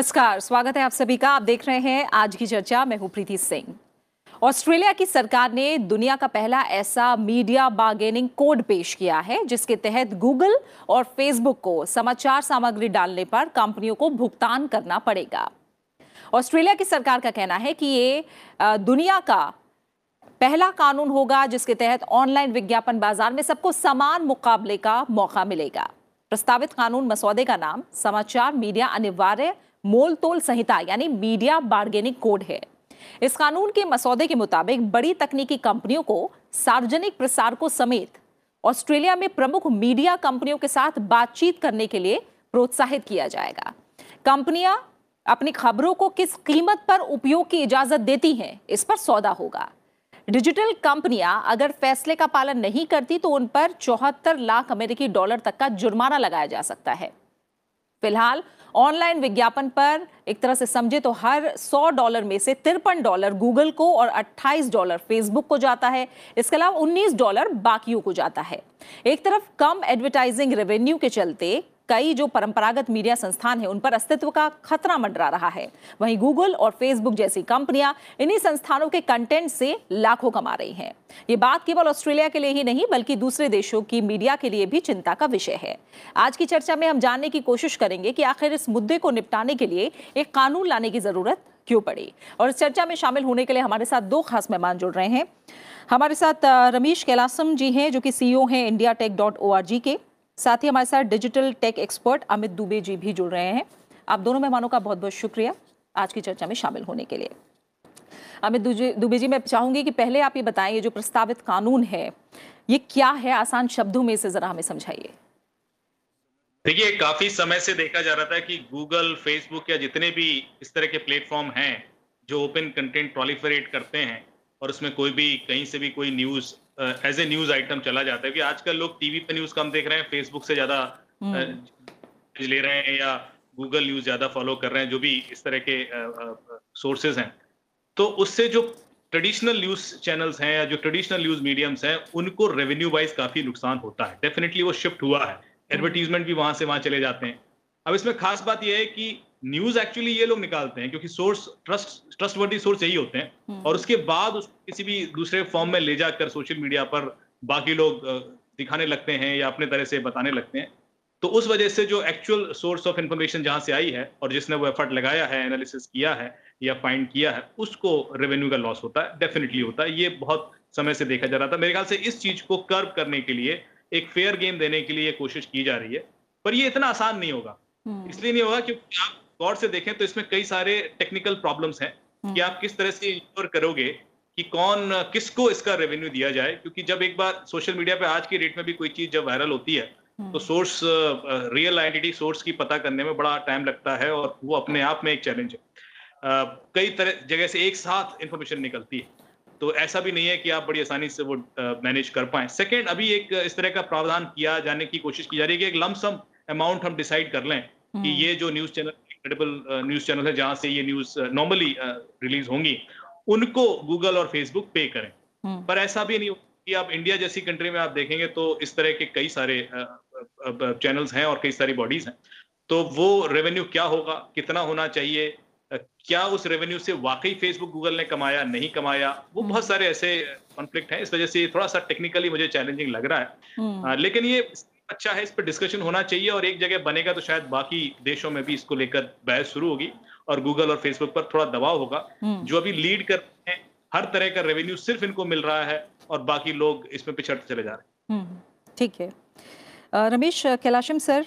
नमस्कार, स्वागत है आप सभी का। आप देख रहे हैं आज की चर्चा। मैं हूँ प्रीति सिंह। ऑस्ट्रेलिया की सरकार ने दुनिया का पहला ऐसा मीडिया बार्गेनिंग कोड पेश किया है, जिसके तहत गूगल और फेसबुक को समाचार सामग्री डालने पर कंपनियों को भुगतान करना पड़ेगा। ऑस्ट्रेलिया की सरकार का कहना है कि ये दुनिया का पहला कानून होगा, जिसके तहत ऑनलाइन विज्ञापन बाज़ार में सबको समान मुकाबले का मौका मिलेगा। प्रस्तावित कानून मसौदे का नाम समाचार मीडिया अनिवार्य मोल तोल संहिता, यानी मीडिया बार्गेनिंग कोड है। इस कानून के मसौदे के मुताबिक बड़ी तकनीकी कंपनियों को सार्वजनिक प्रसारकों समेत ऑस्ट्रेलिया में प्रमुख मीडिया कंपनियों के साथ बातचीत करने के लिए प्रोत्साहित किया जाएगा। कंपनियाँ अपनी खबरों को किस कीमत पर उपयोग की इजाज़त देती हैं, इस पर सौदा होगा। डिजिटल कंपनियाँ अगर फैसले का पालन नहीं करती तो उन पर चौहत्तर लाख अमेरिकी डॉलर तक का जुर्माना लगाया जा सकता है। फ़िलहाल ऑनलाइन विज्ञापन पर एक तरह से समझे तो हर 100 डॉलर में से तिरपन डॉलर गूगल को और 28 डॉलर फेसबुक को जाता है। इसके अलावा 19 डॉलर बाकियों को जाता है। एक तरफ़ कम एडवर्टाइजिंग रेवेन्यू के चलते कई जो परंपरागत मीडिया संस्थान है, उन पर अस्तित्व का खतरा मंडरा रहा है। वहीं गूगल और फेसबुक जैसी कंपनियाँ इन्हीं संस्थानों के कंटेंट से लाखों कमा रही हैं। ये बात केवल ऑस्ट्रेलिया के लिए ही नहीं, बल्कि दूसरे देशों की मीडिया के लिए भी चिंता का विषय है। आज की चर्चा में हम जानने की कोशिश करेंगे कि आखिर इस मुद्दे को निपटाने के लिए एक कानून लाने की ज़रूरत क्यों पड़ी? और इस चर्चा में शामिल होने के लिए हमारे साथ दो खास मेहमान जुड़ रहे हैं। हमारे साथ रमेश कैलासम जी हैं, जो कि सीईओ हैं इंडिया टेक डॉट ओ के। साथ ही हमारे साथ digital tech expert Amit Dubey ji भी जुड़ रहे हैं। आप दोनों मेहमानों का बहुत बहुत शुक्रिया आज की चर्चा में शामिल होने के लिए। अमित दुबे जी, मैं चाहूँगी कि पहले आप ये बताएँ, ये जो प्रस्तावित कानून है, ये क्या है? आसान शब्दों में इसे जरा हमें समझाइए। देखिए, काफ़ी समय से देखा जा रहा था कि गूगल फेसबुक या जितने भी इस तरह के प्लेटफॉर्म हैं, जो ओपन कंटेंट प्रोलिफरेट करते हैं, और उसमें कोई भी, कहीं से भी कोई news as a news item चला जाता है कि आजकल लोग टीवी पे न्यूज़ कम देख रहे हैं फेसबुक से ज़्यादा हम्म। ले रहे हैं या गूगल न्यूज़ ज़्यादा फॉलो कर रहे हैं जो भी इस तरह के सोर्सेज हैं तो उससे जो ट्रेडिशनल न्यूज़ चैनल्स हैं या जो ट्रेडिशनल न्यूज़ मीडियम्स हैं उनको रेवेन्यू वाइज काफ़ी नुकसान होता है डेफिनेटली वो शिफ्ट हुआ है एडवर्टीजमेंट हम्म। भी वहाँ से वहाँ चले जाते हैं अब इसमें खास बात यह है कि न्यूज़ एक्चुअली ये लोग निकालते हैं क्योंकि source trust trustworthy source यही होते हैं। हम्म। और उसके बाद उस किसी भी दूसरे फॉर्म में ले जाकर सोशल मीडिया पर बाकी लोग दिखाने लगते हैं या अपने तरह से बताने लगते हैं। तो उस वजह से जो एक्चुअल सोर्स ऑफ़ इंफॉर्मेशन जहाँ से आई है और जिसने वो एफर्ट लगाया है एनालिसिस किया है या फाइंड किया है उसको रेवेन्यू का लॉस होता है डेफिनेटली होता है। ये बहुत समय से देखा जा रहा था। मेरे ख्याल से इस चीज़ को कर्व करने के लिए एक फेयर गेम देने के लिए कोशिश की जा रही है। पर ये इतना आसान नहीं होगा। हम्म। इसलिए नहीं होगा क्योंकि आप गौर से देखें तो इसमें कई सारे टेक्निकल प्रॉब्लम्स हैं हम्म। कि आप किस तरह से इंश्योर करोगे कि कौन किसको इसका रेवेन्यू दिया जाए? क्योंकि जब एक बार सोशल मीडिया पे आज की डेट में भी कोई चीज़ जब वायरल होती है तो सोर्स रियल आइडेंटिटी सोर्स की पता करने में बड़ा टाइम लगता है और वो अपने आप में एक चैलेंज है। कई तरह जगह से एक साथ इंफॉर्मेशन निकलती है। तो ऐसा भी नहीं है कि आप बड़ी आसानी से वो मैनेज कर पाए। सेकेंड अभी एक इस तरह का प्रावधान किया जाने की कोशिश की जा रही है कि एक लमसम अमाउंट हम डिसाइड कर लें कि हम्म। ये जो news channel credible news channel है जहाँ से ये न्यूज़ नॉर्मली रिलीज़ होंगी उनको गूगल और फेसबुक पे करें। हम्म। पर ऐसा भी नहीं कि आप इंडिया जैसी कंट्री में आप देखेंगे तो इस तरह के कई सारे चैनल्स हैं और कई सारी बॉडीज हैं। तो वो रेवेन्यू क्या होगा कितना होना चाहिए क्या उस रेवेन्यू से वाकई फेसबुक गूगल ने कमाया नहीं कमाया वो बहुत सारे ऐसे कॉन्फ्लिक्ट हैं। इस वजह से थोड़ा सा टेक्निकली मुझे चैलेंजिंग लग रहा है। हम्म। लेकिन ये अच्छा है इस पर डिस्कशन होना चाहिए और एक जगह बनेगा तो शायद बाकी देशों में भी इसको लेकर बहस शुरू होगी और गूगल और फेसबुक पर थोड़ा दबाव होगा। हम्म। जो अभी लीड कर रहे हैं हर तरह का रेवेन्यू सिर्फ़ इनको मिल रहा है और बाकी लोग इसमें पिछड़ते चले जा रहे हैं। हम्म, ठीक है। रमेश कैलाशम सर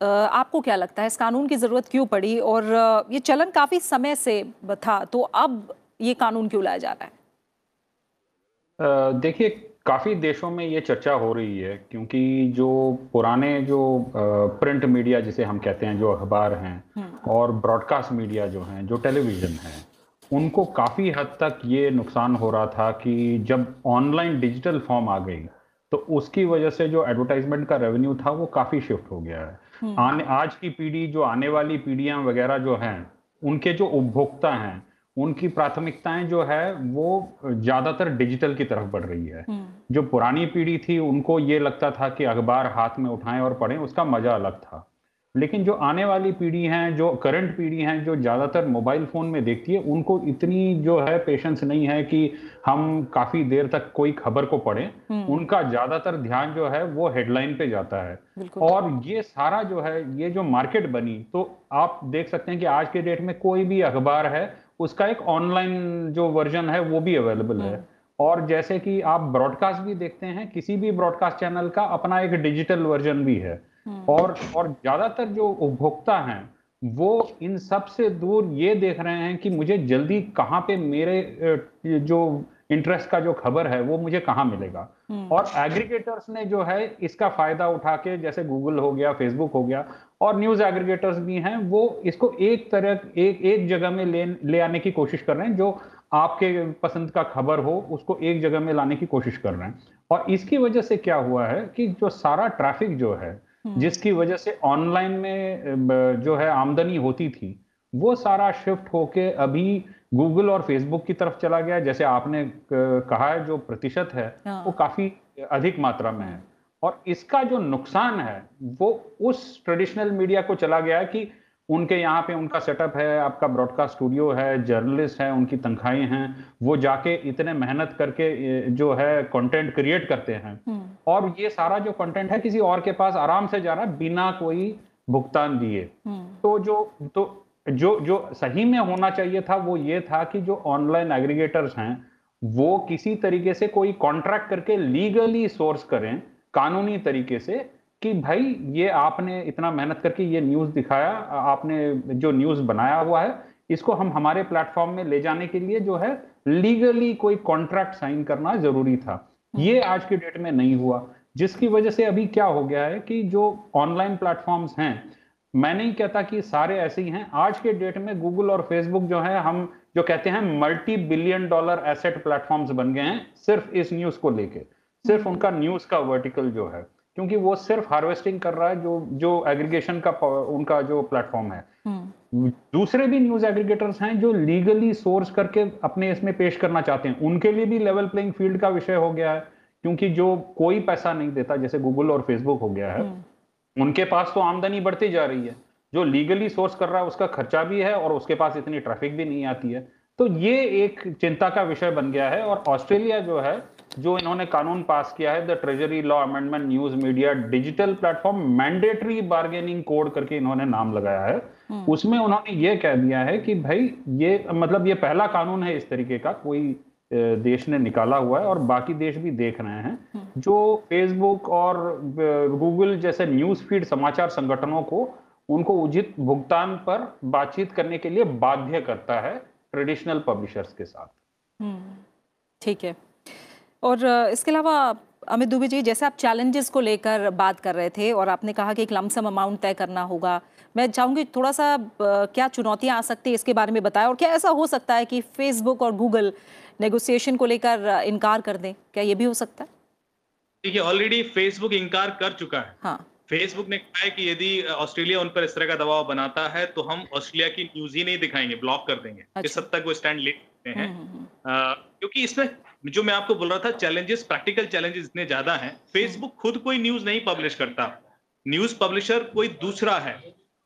आपको क्या लगता है इस कानून की ज़रूरत क्यों पड़ी? और ये चलन काफ़ी समय से था तो अब ये कानून क्यों लाया जा रहा है? देखिए काफ़ी देशों में ये चर्चा हो रही है क्योंकि जो पुराने जो प्रिंट मीडिया जिसे हम कहते हैं जो अखबार हैं हम्म। और ब्रॉडकास्ट मीडिया जो हैं जो टेलीविज़न है उनको काफ़ी हद तक ये नुकसान हो रहा था कि जब ऑनलाइन डिजिटल फॉर्म आ गई तो उसकी वजह से जो एडवर्टाइजमेंट का रेवेन्यू था वो काफ़ी शिफ्ट हो गया है हम्म। आने आज की पीढ़ी जो आने वाली पीढ़ियाँ वगैरह जो हैं उनके जो उपभोक्ता हैं उनकी प्राथमिकताएँ जो है वो ज़्यादातर डिजिटल की तरफ़ बढ़ रही है। हम्म। जो पुरानी पीढ़ी थी उनको ये लगता था कि अखबार हाथ में उठाएँ और पढ़ें उसका मज़ा अलग था। लेकिन जो आने वाली पीढ़ी है जो करंट पीढ़ी है जो ज़्यादातर मोबाइल फ़ोन में देखती है उनको इतनी जो है पेशेंस नहीं है कि हम काफ़ी देर तक कोई खबर को पढ़ें। हम्म। उनका ज़्यादातर ध्यान जो है वो हेडलाइन पे जाता है। और ये सारा जो है ये जो मार्केट बनी तो आप देख सकते हैं कि आज के डेट में कोई भी अखबार है उसका एक ऑनलाइन जो वर्जन है वो भी अवेलेबल है। और जैसे कि आप ब्रॉडकास्ट भी देखते हैं किसी भी ब्रॉडकास्ट चैनल का अपना एक डिजिटल वर्जन भी है। और और ज़्यादातर जो उपभोक्ता हैं वो इन सबसे दूर ये देख रहे हैं कि मुझे जल्दी कहाँ पे मेरे जो इंटरेस्ट का जो खबर है वो मुझे कहाँ मिलेगा? और एग्रीगेटर्स ने जो है इसका फ़ायदा उठा के जैसे गूगल हो गया फेसबुक हो गया और न्यूज़ एग्रीगेटर्स भी हैं वो इसको एक तरह एक एक जगह में ले ले आने की कोशिश कर रहे हैं जो आपके पसंद का खबर हो उसको एक जगह में लाने की कोशिश कर रहे हैं। और इसकी वजह से क्या हुआ है कि जो सारा ट्रैफ़िक जो है जिसकी वजह से ऑनलाइन में जो है आमदनी होती थी वो सारा शिफ्ट होके अभी गूगल और फेसबुक की तरफ़ चला गया जैसे आपने कहा है जो प्रतिशत है हाँ। वो काफ़ी अधिक मात्रा में है। और इसका जो नुकसान है वो उस ट्रेडिशनल मीडिया को चला गया है कि उनके यहाँ पे उनका सेटअप है आपका ब्रॉडकास्ट स्टूडियो है जर्नलिस्ट है उनकी तनख्वाहें हैं वो जाके इतने मेहनत करके जो है कंटेंट क्रिएट करते हैं। और ये सारा जो कंटेंट है किसी और के पास आराम से जा रहा है बिना कोई भुगतान दिए। तो जो तो जो जो सही में होना चाहिए था वो ये था कि जो ऑनलाइन एग्रीगेटर्स हैं वो किसी तरीके से कोई कॉन्ट्रैक्ट करके लीगली सोर्स करें कानूनी तरीके से कि भाई ये आपने इतना मेहनत करके ये न्यूज़ दिखाया आपने जो न्यूज़ बनाया हुआ है इसको हम हमारे प्लेटफॉर्म में ले जाने के लिए जो है लीगली कोई कॉन्ट्रैक्ट साइन करना ज़रूरी था। ये आज की डेट में नहीं हुआ जिसकी वजह से अभी क्या हो गया है कि जो ऑनलाइन प्लेटफॉर्म्स हैं मैं नहीं कहता कि सारे ऐसे ही हैं। आज के डेट में गूगल और फेसबुक जो है हम जो कहते हैं multi billion dollar asset platforms बन गए हैं सिर्फ़ इस न्यूज़ को लेके। सिर्फ़ उनका न्यूज़ का वर्टिकल जो है क्योंकि वो सिर्फ़ हार्वेस्टिंग कर रहा है जो जो एग्रीगेशन का उनका जो प्लेटफॉर्म है। दूसरे भी न्यूज़ एग्रीगेटर्स हैं जो लीगली सोर्स करके अपने इसमें पेश करना चाहते हैं। उनके लिए भी लेवल प्लेइंग फ़ील्ड का विषय हो गया है क्योंकि जो कोई पैसा नहीं देता जैसे गूगल और फेसबुक हो गया है उनके पास तो आमदनी बढ़ती जा रही है। जो लीगली सोर्स कर रहा है उसका खर्चा भी है और उसके पास इतनी ट्रैफ़िक भी नहीं आती है। तो ये एक चिंता का विषय बन गया है और ऑस्ट्रेलिया जो है जो इन्होंने कानून पास किया है the treasury law amendment news media digital platform mandatory bargaining code करके इन्होंने नाम लगाया है। उसमें उन्होंने ये कह दिया है कि भाई ये मतलब ये पहला कानून है इस तरीके का कोई देश ने निकाला हुआ है और बाकी देश भी देख रहे हैं। जो फेसबुक और गूगल जैसे न्यूज़ फ़ीड समाचार संगठनों को, उनको उचित भुगतान पर बातचीत करने के लिए बाध्य करता है ट्रेडिशनल पब्लिशर्स के साथ। ठीक है। और इसके अलावा अमित दुबे जी, जैसे आप चैलेंजेस को लेकर बात कर रहे थे और आपने कहा कि एक लमसम अमाउंट तय करना होगा, मैं चाहूँगी थोड़ा सा क्या चुनौतियाँ आ सकती है इसके बारे में बताएँ? और क्या ऐसा हो सकता है कि फेसबुक और गूगल नेगोशिएशन को लेकर इनकार कर दें? क्या ये भी हो सकता है? देखिए ऑलरेडी फेसबुक इंकार कर चुका है। हाँ। फेसबुक ने कहा है कि यदि ऑस्ट्रेलिया उन पर इस तरह का दबाव बनाता है तो हम ऑस्ट्रेलिया की न्यूज़ ही नहीं दिखाएँगे ब्लॉक कर देंगे। इस अच्छा। हद तक वो स्टैंड ले सकते हैं। हम्म, हम्म, क्योंकि इसमें जो मैं आपको बोल रहा था चैलेंजेस प्रैक्टिकल चैलेंजेस इतने ज़्यादा हैं। फेसबुक खुद कोई न्यूज़ नहीं पब्लिश करता। न्यूज़ पब्लिशर कोई दूसरा है।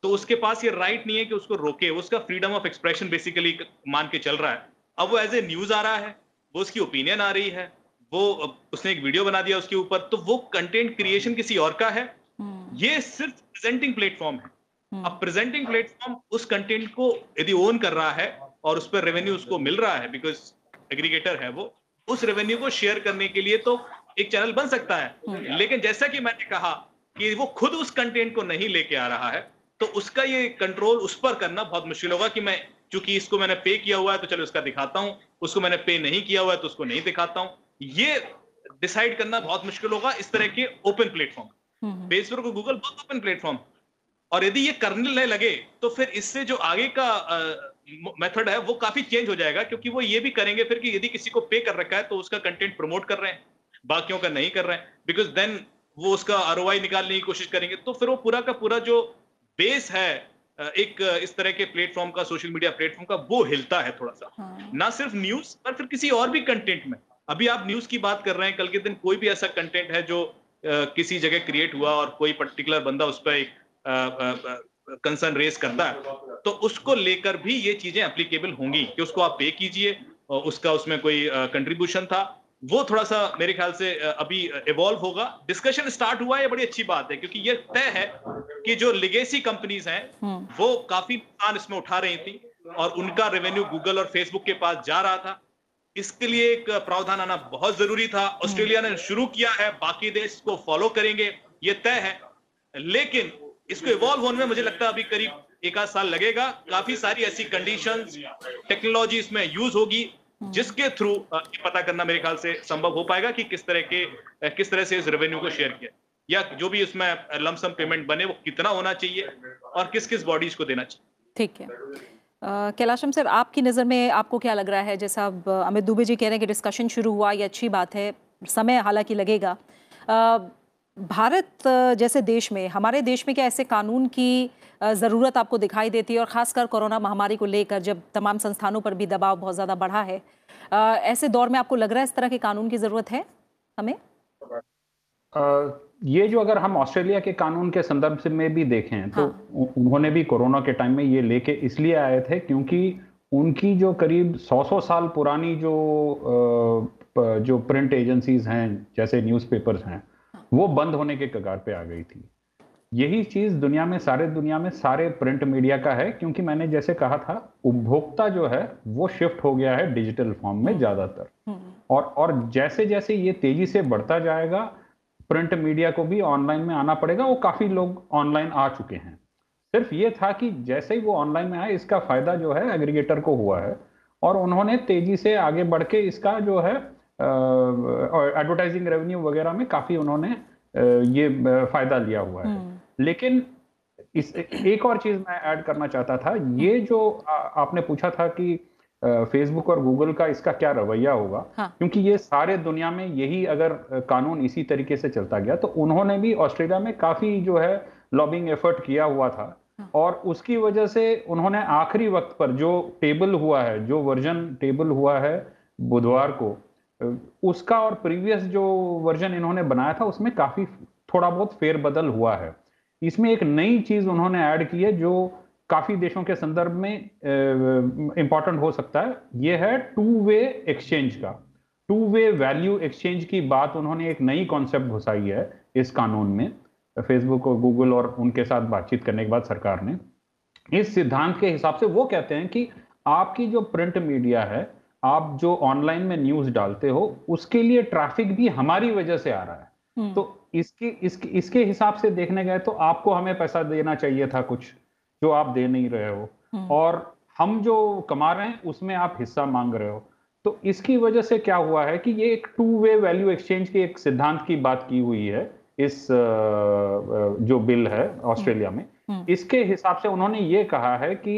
तो उसके पास ये राइट नहीं है कि उसको रोके। उसका फ्रीडम ऑफ़ एक्सप्रेशन बेसिकली मान के चल रहा है। अब वो एज ए न्यूज़ आ रहा है वो उसकी ओपिनियन आ रही है। वो उसने एक वीडियो बना दिया उसके ऊपर तो वो कंटेंट क्रिएशन किसी और का है। हम्म, ये सिर्फ़ प्रेजेंटिंग प्लेटफॉर्म है। हम्म, अब प्रेजेंटिंग प्लेटफॉर्म उस कंटेंट को यदि ओन कर रहा है और उस पर रेवेन्यू उसको मिल रहा है बिकॉज़ एग्रीगेटर है वो उस रेवेन्यू को शेयर करने के लिए तो एक चैनल बन सकता है। लेकिन जैसा कि मैंने कहा कि वो खुद उस कंटेंट को नहीं लेके आ रहा है तो उसका ये कंट्रोल उस पर करना बहुत मुश्किल होगा कि मैं चूँकि इसको मैंने पे किया हुआ है तो चलो इसका दिखाता हूँ। उसको मैंने पे नहीं किया हुआ है तो उसको नहीं दिखाता हूँ। ये डिसाइड करना बहुत मुश्किल होगा इस तरह के ओपन प्लेटफॉर्म फेसबुक और गूगल बहुत ओपन प्लेटफॉर्म और यदि ये करने लगे तो फिर इससे जो आगे का मेथड है वो काफ़ी चेंज हो जाएगा क्योंकि वो ये भी करेंगे फिर कि यदि किसी को पे कर रखा है तो उसका कंटेंट प्रमोट कर रहे हैं बाकियों का नहीं कर रहे हैं बिकॉज़ देन वो उसका आरओआई निकालने की कोशिश करेंगे तो फिर वो पूरा का पूरा जो बेस है एक इस तरह के प्लेटफॉर्म का सोशल मीडिया प्लेटफॉर्म का वो हिलता है थोड़ा सा। हाँ, ना सिर्फ़ न्यूज़ पर फिर किसी और भी कंटेंट में। अभी आप न्यूज़ की बात कर रहे हैं कल के दिन कोई भी ऐसा कंटेंट है जो अ, किसी जगह क्रिएट हुआ और कोई पर्टिकुलर बंदा उस पर एक कंसर्न रेस करता है तो उसको लेकर भी ये चीज़ें एप्लीकेबल होंगी कि उसको आप पे कीजिए उसका उसमें कोई कंट्रीब्यूशन था। वो थोड़ा सा मेरे ख्याल से अभी इवॉल्व होगा। डिस्कशन स्टार्ट हुआ है बड़ी अच्छी बात है क्योंकि ये तय है कि जो लिगेसी कंपनीज़ हैं हम्म। वो काफ़ी नुकसान इसमें उठा रही थी और उनका रेवेन्यू गूगल और फेसबुक के पास जा रहा था। इसके लिए एक प्रावधान आना बहुत ज़रूरी था। ऑस्ट्रेलिया ने शुरू किया है बाकी देश को फॉलो करेंगे ये तय है। लेकिन इसको इवॉल्व होने में मुझे लगता है अभी करीब एक आध साल लगेगा। काफ़ी सारी ऐसी कंडीशन टेक्नोलॉजी इसमें यूज़ होगी जिसके थ्रू ये पता करना मेरे ख्याल से संभव हो पाएगा कि किस तरह के किस तरह से इस रेवेन्यू को शेयर किया। या जो भी इसमें लमसम पेमेंट बने वो कितना होना चाहिए और किस किस बॉडीज को देना चाहिए। ठीक है। कैलाशम सर, आपकी नज़र में आपको क्या लग रहा है? जैसा अब अमित दुबे जी कह रहे हैं कि डिस्कशन शुरू हुआ, ये अच्छी बात है, समय हालाँकि लगेगा। भारत जैसे देश में, हमारे देश में क्या ऐसे कानून की ज़रूरत आपको दिखाई देती है? और ख़ासकर कोरोना महामारी को लेकर जब तमाम संस्थानों पर भी दबाव बहुत ज़्यादा बढ़ा है ऐसे दौर में आपको लग रहा है इस तरह के कानून की ज़रूरत है हमें? ये जो अगर हम ऑस्ट्रेलिया के कानून के संदर्भ से में भी देखें तो हाँ। उन्होंने भी कोरोना के टाइम में ये लेके इसलिए आए थे क्योंकि उनकी जो करीब 100-100 साल पुरानी जो जो प्रिंट एजेंसीज हैं जैसे न्यूज़पेपर्स हैं हाँ। वो बंद होने के कगार पे आ गई थी यही चीज़ दुनिया में सारे दुनिया में सारे प्रिंट मीडिया का है क्योंकि मैंने जैसे कहा था उपभोक्ता जो है वो शिफ्ट हो गया है डिजिटल फॉर्म में हम्म। ज़्यादातर। और और जैसे जैसे ये तेज़ी से बढ़ता जाएगा प्रिंट मीडिया को भी ऑनलाइन में आना पड़ेगा। वो काफ़ी लोग ऑनलाइन आ चुके हैं। सिर्फ़ ये था कि जैसे ही वो ऑनलाइन में आए इसका फ़ायदा जो है एग्रीगेटर को हुआ है और उन्होंने तेज़ी से आगे बढ़ के इसका जो है एडवर्टाइजिंग रेवेन्यू वगैरह में काफ़ी उन्होंने ये फ़ायदा लिया हुआ है। हम्म। लेकिन इस एक और चीज़ मैं ऐड करना चाहता था। ये जो आ, आपने पूछा था कि फेसबुक और गूगल का इसका क्या रवैया होगा हाँ. क्योंकि ये सारे दुनिया में यही अगर कानून इसी तरीके से चलता गया तो उन्होंने भी ऑस्ट्रेलिया में काफ़ी जो है लॉबिंग एफर्ट किया हुआ था हाँ. और उसकी वजह से उन्होंने आखिरी वक्त पर जो टेबल हुआ है जो वर्जन टेबल हुआ है बुधवार को उसका और प्रीवियस जो वर्जन इन्होंने बनाया था उसमें काफ़ी थोड़ा बहुत फेरबदल हुआ है इसमें एक नई चीज़ उन्होंने ऐड की है जो काफ़ी देशों के संदर्भ में इंपॉर्टेंट हो सकता है। ये है टू वे एक्सचेंज का। टू वे वैल्यू एक्सचेंज की बात उन्होंने एक नई कॉन्सेप्ट घुसाई है इस कानून में। फेसबुक और गूगल और उनके साथ बातचीत करने के बाद सरकार ने। इस सिद्धांत के हिसाब से वो कहते हैं कि आपकी जो प्रिंट मीडिया है आप जो ऑनलाइन में न्यूज़ डालते हो उसके लिए ट्रैफ़िक भी हमारी वजह से आ रहा है। हम्म। तो इसके इसके इसके हिसाब से देखने गए तो आपको हमें पैसा देना चाहिए था कुछ। जो आप दे नहीं रहे हो हम्म। और हम जो कमा रहे हैं उसमें आप हिस्सा मांग रहे हो तो इसकी वजह से क्या हुआ है कि ये एक टू वे वैल्यू एक्सचेंज के एक सिद्धांत की बात की हुई है इस जो बिल है ऑस्ट्रेलिया में हम्म। इसके हिसाब से उन्होंने ये कहा है कि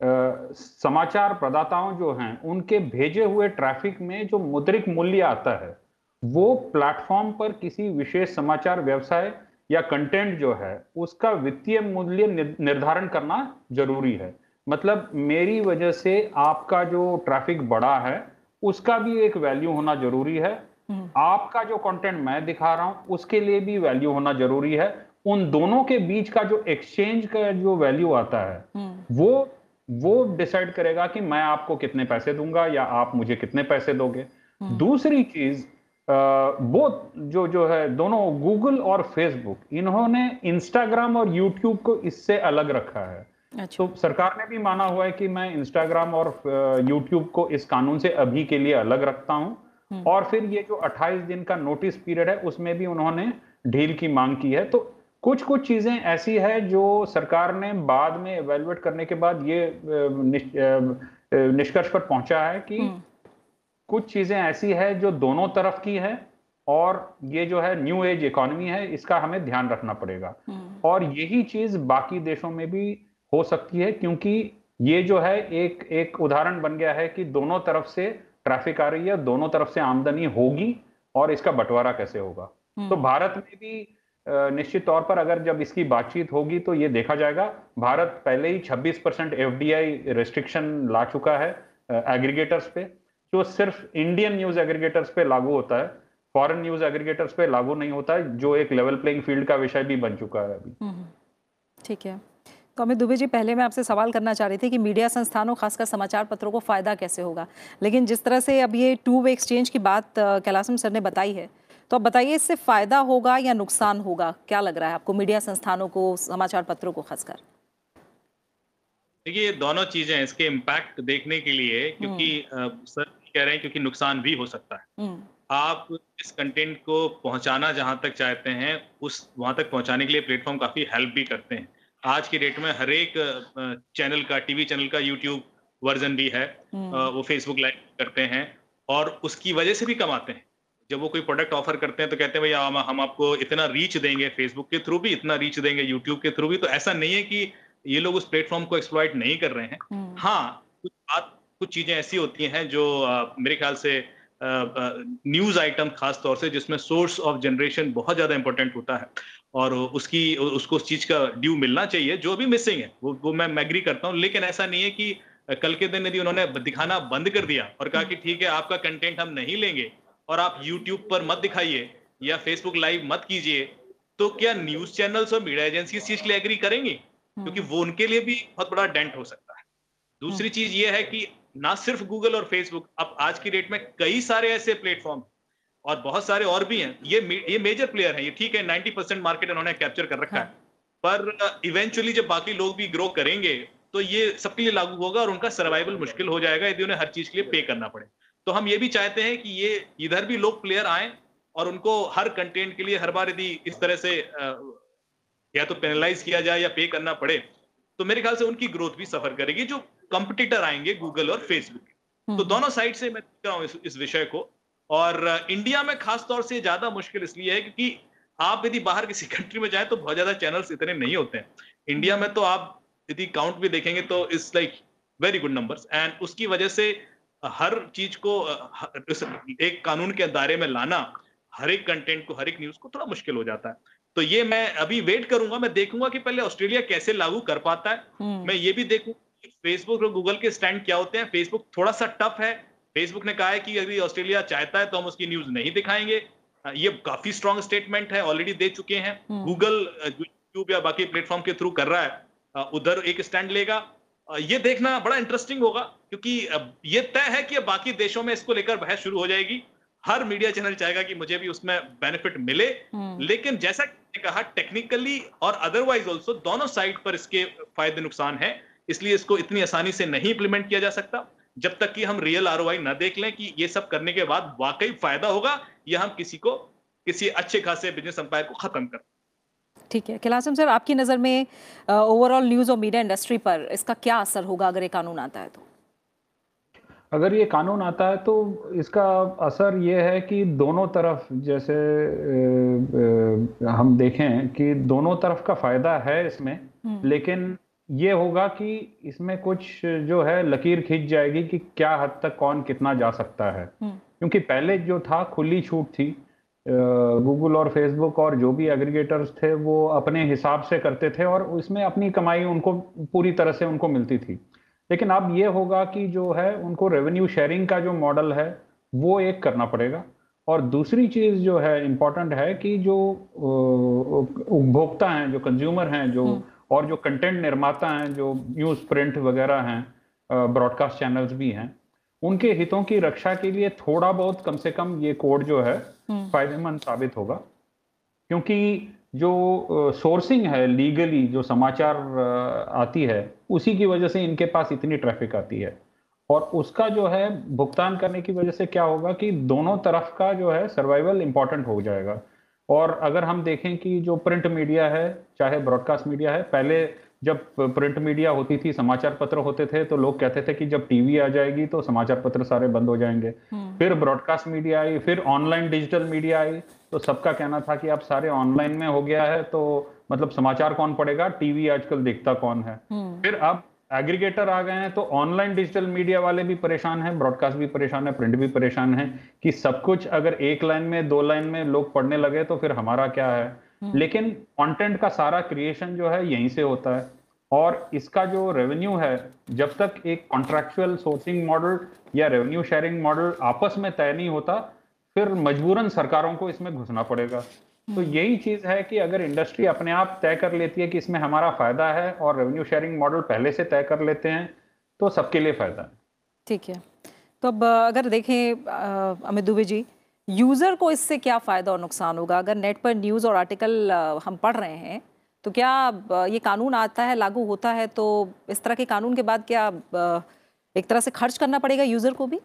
समाचार प्रदाताओं जो हैं उनके भेजे हुए ट्रैफ़िक में जो मुद्रिक मूल्य आता है वो प्लेटफॉर्म पर किसी विशेष समाचार व्यवसाय या कंटेंट जो है उसका वित्तीय मूल्य निर्धारण करना ज़रूरी है मतलब मेरी वजह से आपका जो ट्रैफ़िक बढ़ा है उसका भी एक वैल्यू होना ज़रूरी है हम्म। आपका जो कंटेंट मैं दिखा रहा हूँ उसके लिए भी वैल्यू होना ज़रूरी है उन दोनों के बीच का जो एक्सचेंज का जो वैल्यू आता है हम्म। वो वो डिसाइड करेगा कि मैं आपको कितने पैसे दूँगा या आप मुझे कितने पैसे दोगे हम्म। दूसरी चीज़ वो जो जो है दोनों गूगल और फेसबुक इन्होंने इंस्टाग्राम और यूट्यूब को इससे अलग रखा है अच्छा। तो सरकार ने भी माना हुआ है कि मैं इंस्टाग्राम और यूट्यूब को इस कानून से अभी के लिए अलग रखता हूँ हम्म। और फिर ये जो 28 दिन का नोटिस पीरियड है उसमें भी उन्होंने ढील की मांग की है तो कुछ कुछ चीज़ें ऐसी है जो सरकार ने बाद में एवेलुएट करने के बाद ये निष्कर्ष पर पहुँचा है कि हम्म। कुछ चीज़ें ऐसी है जो दोनों तरफ़ की है और ये जो है न्यू एज इकोनॉमी है इसका हमें ध्यान रखना पड़ेगा हम्म। और यही चीज़ बाकी देशों में भी हो सकती है क्योंकि ये जो है एक एक उदाहरण बन गया है कि दोनों तरफ़ से ट्रैफ़िक आ रही है दोनों तरफ़ से आमदनी होगी और इसका बंटवारा कैसे होगा हम्म। तो भारत में भी निश्चित तौर पर अगर जब इसकी बातचीत होगी तो ये देखा जाएगा भारत पहले ही 26 परसेंट एफ़ रिस्ट्रिक्शन ला चुका है एग्रीगेटर्स पे जो सिर्फ़ इंडियन न्यूज़ एग्रीगेटर्स पे लागू होता है फॉरेन न्यूज़ एग्रीगेटर्स पे लागू नहीं होता है जो एक लेवल प्लेइंग फ़ील्ड का विषय भी बन चुका है अभी हम्म। ठीक है तो अमित दुबे जी पहले मैं आपसे सवाल करना चाह रही थी कि मीडिया संस्थानों खासकर समाचार पत्रों को फ़ायदा कैसे होगा लेकिन जिस तरह से अब ये टू वे एक्सचेंज की बात कैलासम सर ने बताई है तो अब बताइए इससे फ़ायदा होगा या नुकसान होगा क्या लग रहा है आपको मीडिया संस्थानों को समाचार पत्रों को खासकर देखिए दोनों चीज़ें इसके इम्पैक्ट देखने के लिए क्योंकि हम्म। सर कह रहे हैं क्योंकि नुकसान भी हो सकता है हम्म। आप इस कंटेंट को पहुंचाना जहाँ तक चाहते हैं उस वहाँ तक पहुँचाने के लिए प्लेटफॉर्म काफ़ी हेल्प भी करते हैं आज की डेट में हर एक चैनल का टीवी चैनल का यूट्यूब वर्जन भी है हम्म। वो फेसबुक लाइव करते हैं और उसकी वजह से भी कमाते हैं जब वो कोई प्रोडक्ट ऑफ़र करते हैं तो कहते हैं भैया हम, हम आपको इतना रीच देंगे फेसबुक के थ्रू भी इतना रीच देंगे यूट्यूब के थ्रू भी तो ऐसा नहीं है कि ये लोग उस प्लेटफॉर्म को एक्सप्लॉइट नहीं कर रहे हैं हम्म। हाँ कुछ बात कुछ चीज़ें ऐसी होती हैं जो मेरे ख्याल से न्यूज़ आइटम खास तौर से जिसमें सोर्स ऑफ़ जनरेशन बहुत ज़्यादा इंपॉर्टेंट होता है। और उसकी उसको उस चीज़ का ड्यू मिलना चाहिए जो भी मिसिंग है वो वो मैं एग्री करता हूँ। लेकिन ऐसा नहीं है कि कल के दिन यदि उन्होंने दिखाना बंद कर दिया और कहा कि ठीक है आपका कंटेंट हम नहीं लेंगे और आप यूट्यूब पर मत दिखाइए या फेसबुक लाइव मत कीजिए तो क्या न्यूज़ चैनल्स और मीडिया एजेंसी इस चीज़ के लिए एग्री करेंगी? क्योंकि वो उनके लिए भी बहुत बड़ा डेंट हो सकता है। दूसरी चीज़ ये है कि ना सिर्फ़ गूगल और फेसबुक अब आज की डेट में कई सारे ऐसे प्लेटफॉर्म और बहुत सारे और भी हैं। ये ये मेजर प्लेयर हैं। ये ठीक है 90 परसेंट मार्केट उन्होंने कैप्चर कर रखा है। हाँ। पर इवेंचुअली जब बाकी लोग भी ग्रो करेंगे तो ये सबके लिए लागू होगा और उनका सर्वाइवल मुश्किल हो जाएगा यदि उन्हें हर चीज़ के लिए पे करना पड़े। तो हम ये भी चाहते हैं कि ये इधर भी लोग प्लेयर आए और उनको हर कंटेंट के लिए हर बार यदि इस तरह से या तो पेनलाइज किया जाए या पे करना पड़े तो मेरे ख्याल से उनकी ग्रोथ भी सफ़र करेगी जो कंपटीटर आएँगे गूगल और फेसबुक तो हम्म। दोनों साइड से मैं देख रहा हूँ इस, इस विषय को। और इंडिया में खास तौर से ज़्यादा मुश्किल इसलिए है क्योंकि आप यदि बाहर किसी कंट्री में जाए तो बहुत ज़्यादा चैनल्स इतने नहीं होते हैं। इंडिया में तो आप यदि काउंट भी देखेंगे तो it's like very good numbers and उसकी वजह से हर चीज़ को एक कानून के दायरे में लाना हर एक कंटेंट को हर एक न्यूज़ को थोड़ा मुश्किल हो जाता है। तो ये मैं अभी वेट करूँगा मैं देखूँगा कि पहले ऑस्ट्रेलिया कैसे लागू कर पाता है। हम्म। मैं ये भी देखूँगा फेसबुक और गूगल के स्टैंड क्या होते हैं? फेसबुक थोड़ा सा टफ है। फेसबुक ने कहा है कि यदि ऑस्ट्रेलिया चाहता है तो हम उसकी न्यूज़ नहीं दिखाएँगे। ये काफ़ी स्ट्रॉन्ग स्टेटमेंट है ऑलरेडी दे चुके हैं। गूगल हम्म। यूट्यूब या बाकी प्लेटफॉर्म के थ्रू कर रहा है। उधर एक स्टैंड लेगा। ये देखना बड़ा इंटरेस्टिंग होगा क्योंकि ये तय है कि बाकी देशों में इसको लेकर बहस शुरू हो जाएगी। हर मीडिया चैनल चाहेगा कि मुझे भी उसमें बेनिफिट मिले। हम्म। लेकिन जैसा कहा टेक्निकली और अदरवाइज़ ऑल्सो दोनों साइड पर इसके फ़ायदे नुकसान है। इसलिए इसको इतनी आसानी से नहीं इंप्लीमेंट किया जा सकता। जब तक कि हम रियल आर ना देख लें कि ये सब करने के बाद वाकई फ़ायदा होगा या हम किसी को किसी अच्छे खासे बिज़नेस अंपायर को खत्म कर। ठीक है। कैलासम सर आपकी नज़र में ओवरऑल न्यूज़ और मीडिया इंडस्ट्री पर इसका क्या असर होगा अगर ये कानून आता है तो? अगर ये कानून आता है तो इसका असर ये है कि दोनों तरफ़ जैसे हम देखें कि दोनों तरफ़ का फ़ायदा है इसमें हम्म। लेकिन ये होगा कि इसमें कुछ जो है लकीर खींच जाएगी कि क्या हद तक कौन कितना जा सकता है हम्म। क्योंकि पहले जो था खुली छूट थी गूगल और फेसबुक और जो भी एग्रीगेटर्स थे वो अपने हिसाब से करते थे और उसमें अपनी कमाई उनको पूरी तरह से उनको मिलती थी लेकिन अब ये होगा कि जो है उनको रेवेन्यू शेयरिंग का जो मॉडल है वो एक करना पड़ेगा और दूसरी चीज़ जो है इंपॉर्टेंट है कि जो उपभोक्ता हैं जो कंज्यूमर हैं जो हम्म। और जो कंटेंट निर्माता हैं जो न्यूज़ प्रिंट वगैरह हैं ब्रॉडकास्ट चैनल्स भी हैं उनके हितों की रक्षा के लिए थोड़ा बहुत कम से कम ये कोड जो है हम्म। फ़ायदेमंद साबित होगा। क्योंकि जो सोर्सिंग है लीगली जो समाचार आती है उसी की वजह से इनके पास इतनी ट्रैफ़िक आती है। और उसका जो है भुगतान करने की वजह से क्या होगा कि दोनों तरफ़ का जो है सर्वाइवल इंपॉर्टेंट हो जाएगा। और अगर हम देखें कि जो प्रिंट मीडिया है चाहे ब्रॉडकास्ट मीडिया है पहले जब प्रिंट मीडिया होती थी समाचार पत्र होते थे तो लोग कहते थे कि जब टीवी आ जाएगी तो समाचार पत्र सारे बंद हो जाएँगे हम्म। फिर ब्रॉडकास्ट मीडिया आई फिर ऑनलाइन डिजिटल मीडिया आई तो सबका कहना था कि अब सारे ऑनलाइन में हो गया है तो मतलब समाचार कौन पड़ेगा टीवी आजकल देखता कौन है हम्म। फिर अब एग्रीगेटर आ गए हैं तो ऑनलाइन डिजिटल मीडिया वाले भी परेशान हैं ब्रॉडकास्ट भी परेशान है प्रिंट भी परेशान है कि सब कुछ अगर एक लाइन में दो लाइन में लोग पढ़ने लगे तो फिर हमारा क्या है हम्म। लेकिन कंटेंट का सारा क्रिएशन जो है यहीं से होता है और इसका जो रेवेन्यू है जब तक एक कॉन्ट्रेक्चुअल सोर्सिंग मॉडल या रेवेन्यू शेयरिंग मॉडल आपस में तय नहीं होता फिर मजबूरन सरकारों को इसमें घुसना पड़ेगा तो हम्म। यही चीज़ है कि अगर इंडस्ट्री अपने आप तय कर लेती है कि इसमें हमारा फ़ायदा है और रेवेन्यू शेयरिंग मॉडल पहले से तय कर लेते हैं तो सबके लिए फ़ायदा है। ठीक है। तो अब अगर देखें अमित दुबे जी यूज़र को इससे क्या फ़ायदा और नुकसान होगा? अगर नेट पर न्यूज़ और आर्टिकल हम पढ़ रहे हैं तो क्या ये कानून आता है लागू होता है? तो इस तरह के कानून के बाद क्या एक तरह से खर्च करना पड़ेगा यूज़र को भी?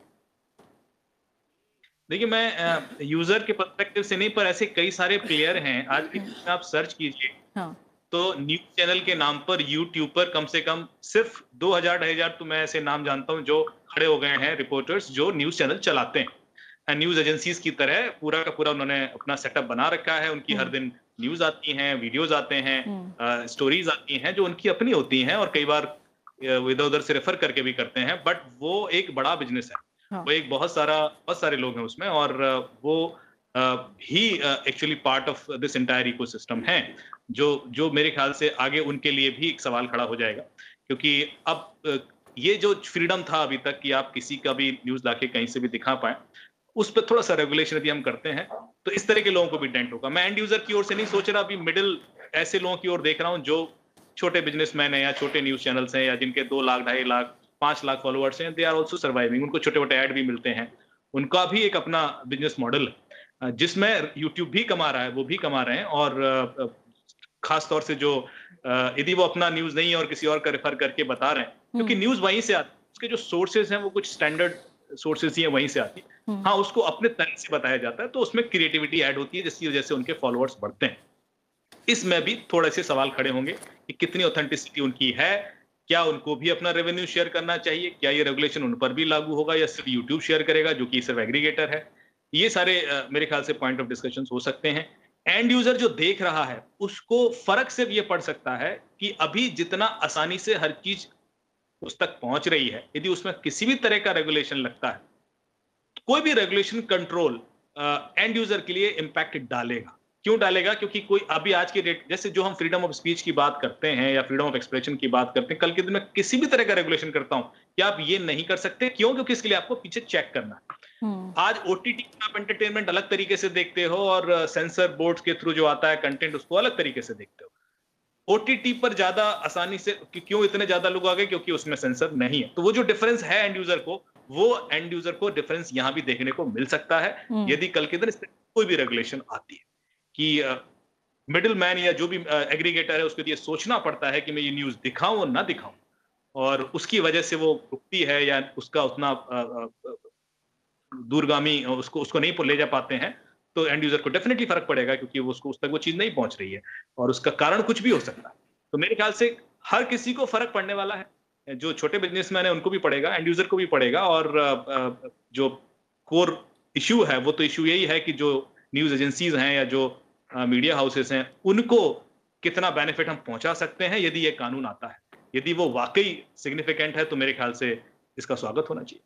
देखिए मैं यूज़र के पर्सपेक्टिव से नहीं पर ऐसे कई सारे प्लेयर हैं। आज भी आप सर्च कीजिए। हाँ. तो न्यूज़ चैनल के नाम पर यूट्यूब पर कम से कम सिर्फ़ 2000 ढाई हज़ार तो मैं ऐसे नाम जानता हूँ जो खड़े हो गए हैं रिपोर्टर्स जो न्यूज़ चैनल चलाते हैं। न्यूज़ एजेंसीज की तरह पूरा का पूरा उन्होंने अपना सेटअप बना रखा है। उनकी हर हम्म। दिन न्यूज़ आती हैं वीडियोज़ आते हैं स्टोरीज हम्म। आती हैं जो उनकी अपनी होती हैं और कई बार इधर उधर से रेफर करके भी करते हैं। बट वो एक बड़ा बिज़नेस है। हाँ. वो एक बहुत सारा, बहुत सारे लोग हैं उसमें और वो ही actually part of this entire ecosystem है, जो जो मेरे ख्याल से आगे उनके लिए भी एक सवाल खड़ा हो जाएगा क्योंकि अब ये जो फ्रीडम था अभी तक कि आप किसी का भी न्यूज़ लाके कहीं से भी दिखा पाए, उस पर थोड़ा सा रेगुलेशन यदि हम करते हैं तो इस तरह के लोगों को भी डेंट होगा मैं एंड यूज़र की ओर से नहीं सोच रहा, अभी मिडिल ऐसे लोगों की ओर देख रहा हूँ जो छोटे बिजनेसमैन है या छोटे न्यूज़ चैनल्स हैं या जिनके दो लाख, ढाई लाख पाँच लाख फॉलोअर्स हैं. दे आर ऑल्सो सर्वाइविंग उनको छोटे मोटे ऐड भी मिलते हैं. उनका भी एक अपना बिज़नेस मॉडल है जिसमें यूट्यूब भी कमा रहा है वो भी कमा रहे हैं और खास तौर से जो यदि वो अपना न्यूज़ नहीं है और किसी और का रेफर करके बता रहे हैं क्योंकि न्यूज़ हम्म। वहीं से आती है. उसके जो सोर्सेज हैं वो कुछ स्टैंडर्ड सोर्सेज ही है वहीं से आती है. हम्म। हाँ उसको अपने तरह से बताया जाता है तो उसमें क्रिएटिविटी ऐड होती है जिसकी वजह से उनके फॉलोअर्स बढ़ते हैं. इसमें भी थोड़े से सवाल खड़े होंगे कि कितनी ऑथेंटिसिटी उनकी है क्या उनको भी अपना रेवेन्यू शेयर करना चाहिए? क्या ये रेगुलेशन उन पर भी लागू होगा या सिर्फ़ यूट्यूब शेयर करेगा, जो कि सिर्फ़ एग्रीगेटर है? ये सारे मेरे ख्याल से पॉइंट ऑफ़ डिस्कशन हो सकते हैं। एंड यूज़र जो देख रहा है, उसको फ़र्क सिर्फ़ ये पड़ सकता है कि अभी जितना आसानी से हर चीज़ उस तक पहुँच रही है, यदि उसमें किसी भी तरह का रेगुलेशन लगता है, कोई भी रेगुलेशन कंट्रोल एंड यूज़र के लिए इंपैक्ट डालेगा। क्यों डालेगा? क्योंकि कोई अभी आज के डेट जैसे जो हम फ्रीडम ऑफ़ स्पीच की बात करते हैं या फ्रीडम ऑफ़ एक्सप्रेशन की बात करते हैं कल के दिन में किसी भी तरह का रेगुलेशन करता हूँ कि आप ये नहीं कर सकते? क्यों? क्योंकि इसके लिए आपको पीछे चेक करना है। हम्म। आज ओटीटी आप एंटरटेनमेंट अलग तरीके से देखते हो और सेंसर बोर्ड के थ्रू जो आता है कंटेंट उसको अलग तरीके से देखते हो। ओटीटी पर ज़्यादा आसानी से क्यों इतने ज़्यादा लोग आ गए? क्योंकि उसमें सेंसर नहीं है। तो वो जो डिफरेंस है एंड यूज़र को वो एंड यूज़र को डिफरेंस यहाँ भी देखने को मिल सकता है। हम्म। यदि कल के दिन कोई भी रेगुलेशन आती है। कि मिडिल मैन या जो भी एग्रीगेटर है, उसके लिए सोचना पड़ता है कि मैं ये न्यूज़ दिखाऊँ और ना दिखाऊँ। और उसकी वजह से वो रुकती है या उसका उतना दूरगामी उसको उसको नहीं ले जा पाते हैं तो एंड यूज़र को डेफिनेटली फ़र्क पड़ेगा क्योंकि वो उसको उस तक वो चीज़ नहीं पहुँच रही है। और उसका कारण कुछ भी हो सकता है। तो मेरे ख्याल से हर किसी को फ़र्क पड़ने वाला है। जो छोटे बिजनेसमैन है, उनको भी पड़ेगा एंड यूज़र को भी पड़ेगा और जो कोर इश्यू है, वो तो इश्यू यही है कि जो न्यूज़ एजेंसीज हैं या जो मीडिया हाउसेस हैं, उनको कितना बेनिफिट हम पहुँचा सकते हैं यदि ये कानून आता है? यदि वो वाकई सिग्निफिकेंट है तो मेरे ख्याल से इसका स्वागत होना चाहिए।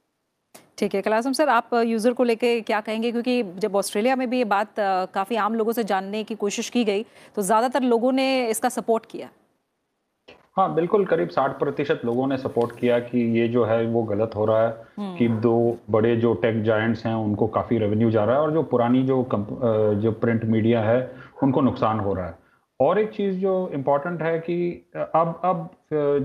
ठीक है कलासम सर, आप यूज़र को लेके क्या कहेंगे? क्योंकि जब ऑस्ट्रेलिया में भी ये बात काफ़ी आम लोगों से जानने की कोशिश की गई तो ज़्यादातर लोगों ने इसका सपोर्ट किया। हाँ बिल्कुल करीब 60 प्रतिशत लोगों ने सपोर्ट किया कि ये जो है वो गलत हो रहा है हम्म। कि दो बड़े जो टेक जायंट्स हैं उनको काफ़ी रेवेन्यू जा रहा है और जो पुरानी जो जो प्रिंट मीडिया है उनको नुकसान हो रहा है और एक चीज़ जो इम्पोर्टेंट है कि अब अब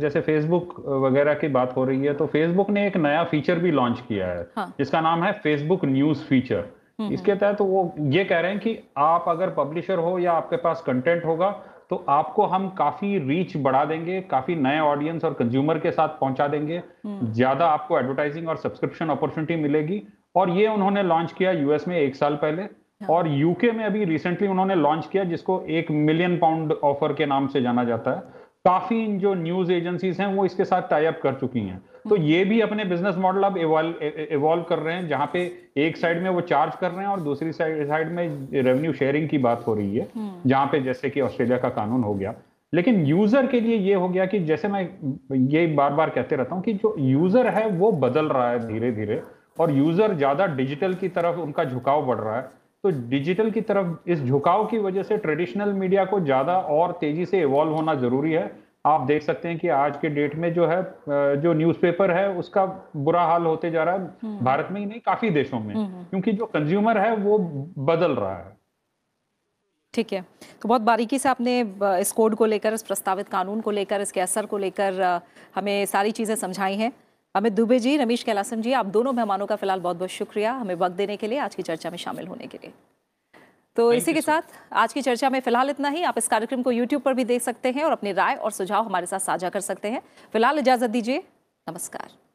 जैसे फेसबुक वगैरह की बात हो रही है तो फेसबुक ने एक नया फीचर भी लॉन्च किया है हाँ. जिसका नाम है फेसबुक न्यूज़ फीचर इसके तहत तो वो ये कह रहे हैं कि आप अगर पब्लिशर हो या आपके पास कंटेंट होगा तो आपको हम काफ़ी रीच बढ़ा देंगे काफ़ी नए ऑडियंस और कंज्यूमर के साथ पहुँचा देंगे। हम्म। ज़्यादा आपको एडवर्टाइजिंग और सब्सक्रिप्शन अपॉर्चुनिटी मिलेगी। और ये उन्होंने लॉन्च किया यूएस में एक साल पहले। हाँ। और यूके में अभी रिसेंटली उन्होंने लॉन्च किया जिसको एक मिलियन पाउंड ऑफ़र के नाम से जाना जाता है। काफ़ी जो न्यूज़ एजेंसीज हैं वो इसके साथ टाई अप कर चुकी हैं। तो ये भी अपने बिज़नेस मॉडल अब इवॉल्व कर रहे हैं जहाँ पे एक साइड में वो चार्ज कर रहे हैं और दूसरी साइड में रेवेन्यू शेयरिंग की बात हो रही है हम्म। जहाँ पे जैसे कि ऑस्ट्रेलिया का कानून हो गया लेकिन यूज़र के लिए ये हो गया कि जैसे मैं ये बार बार कहते रहता हूँ कि जो यूज़र है वो बदल रहा है धीरे धीरे और यूज़र ज़्यादा डिजिटल की तरफ़ उनका झुकाव बढ़ रहा है तो डिजिटल की तरफ़ इस झुकाव की वजह से ट्रेडिशनल मीडिया को ज़्यादा और तेज़ी से इवॉल्व होना ज़रूरी है आप देख सकते हैं कि आज के डेट में जो है जो न्यूज़पेपर है उसका बुरा हाल होते जा रहा है। हम्म। भारत में ही नहीं काफ़ी देशों में। हम्म, हम्म। क्योंकि जो कंज्यूमर है वो बदल रहा है। ठीक है। तो बहुत बारीकी से आपने इस कोड को लेकर इस प्रस्तावित कानून को लेकर इसके असर को लेकर हमें सारी चीज़ें समझाई हैं। अमित दुबे जी रमेश कैलासन जी आप दोनों मेहमानों का फ़िलहाल बहुत बहुत शुक्रिया हमें वक्त देने के लिए आज की चर्चा में शामिल होने के लिए। तो इसी के साथ आज की चर्चा में फ़िलहाल इतना ही। आप इस कार्यक्रम को यूट्यूब पर भी देख सकते हैं और अपनी राय और सुझाव हमारे साथ साझा कर सकते हैं। फ़िलहाल इजाज़त दीजिए। नमस्कार।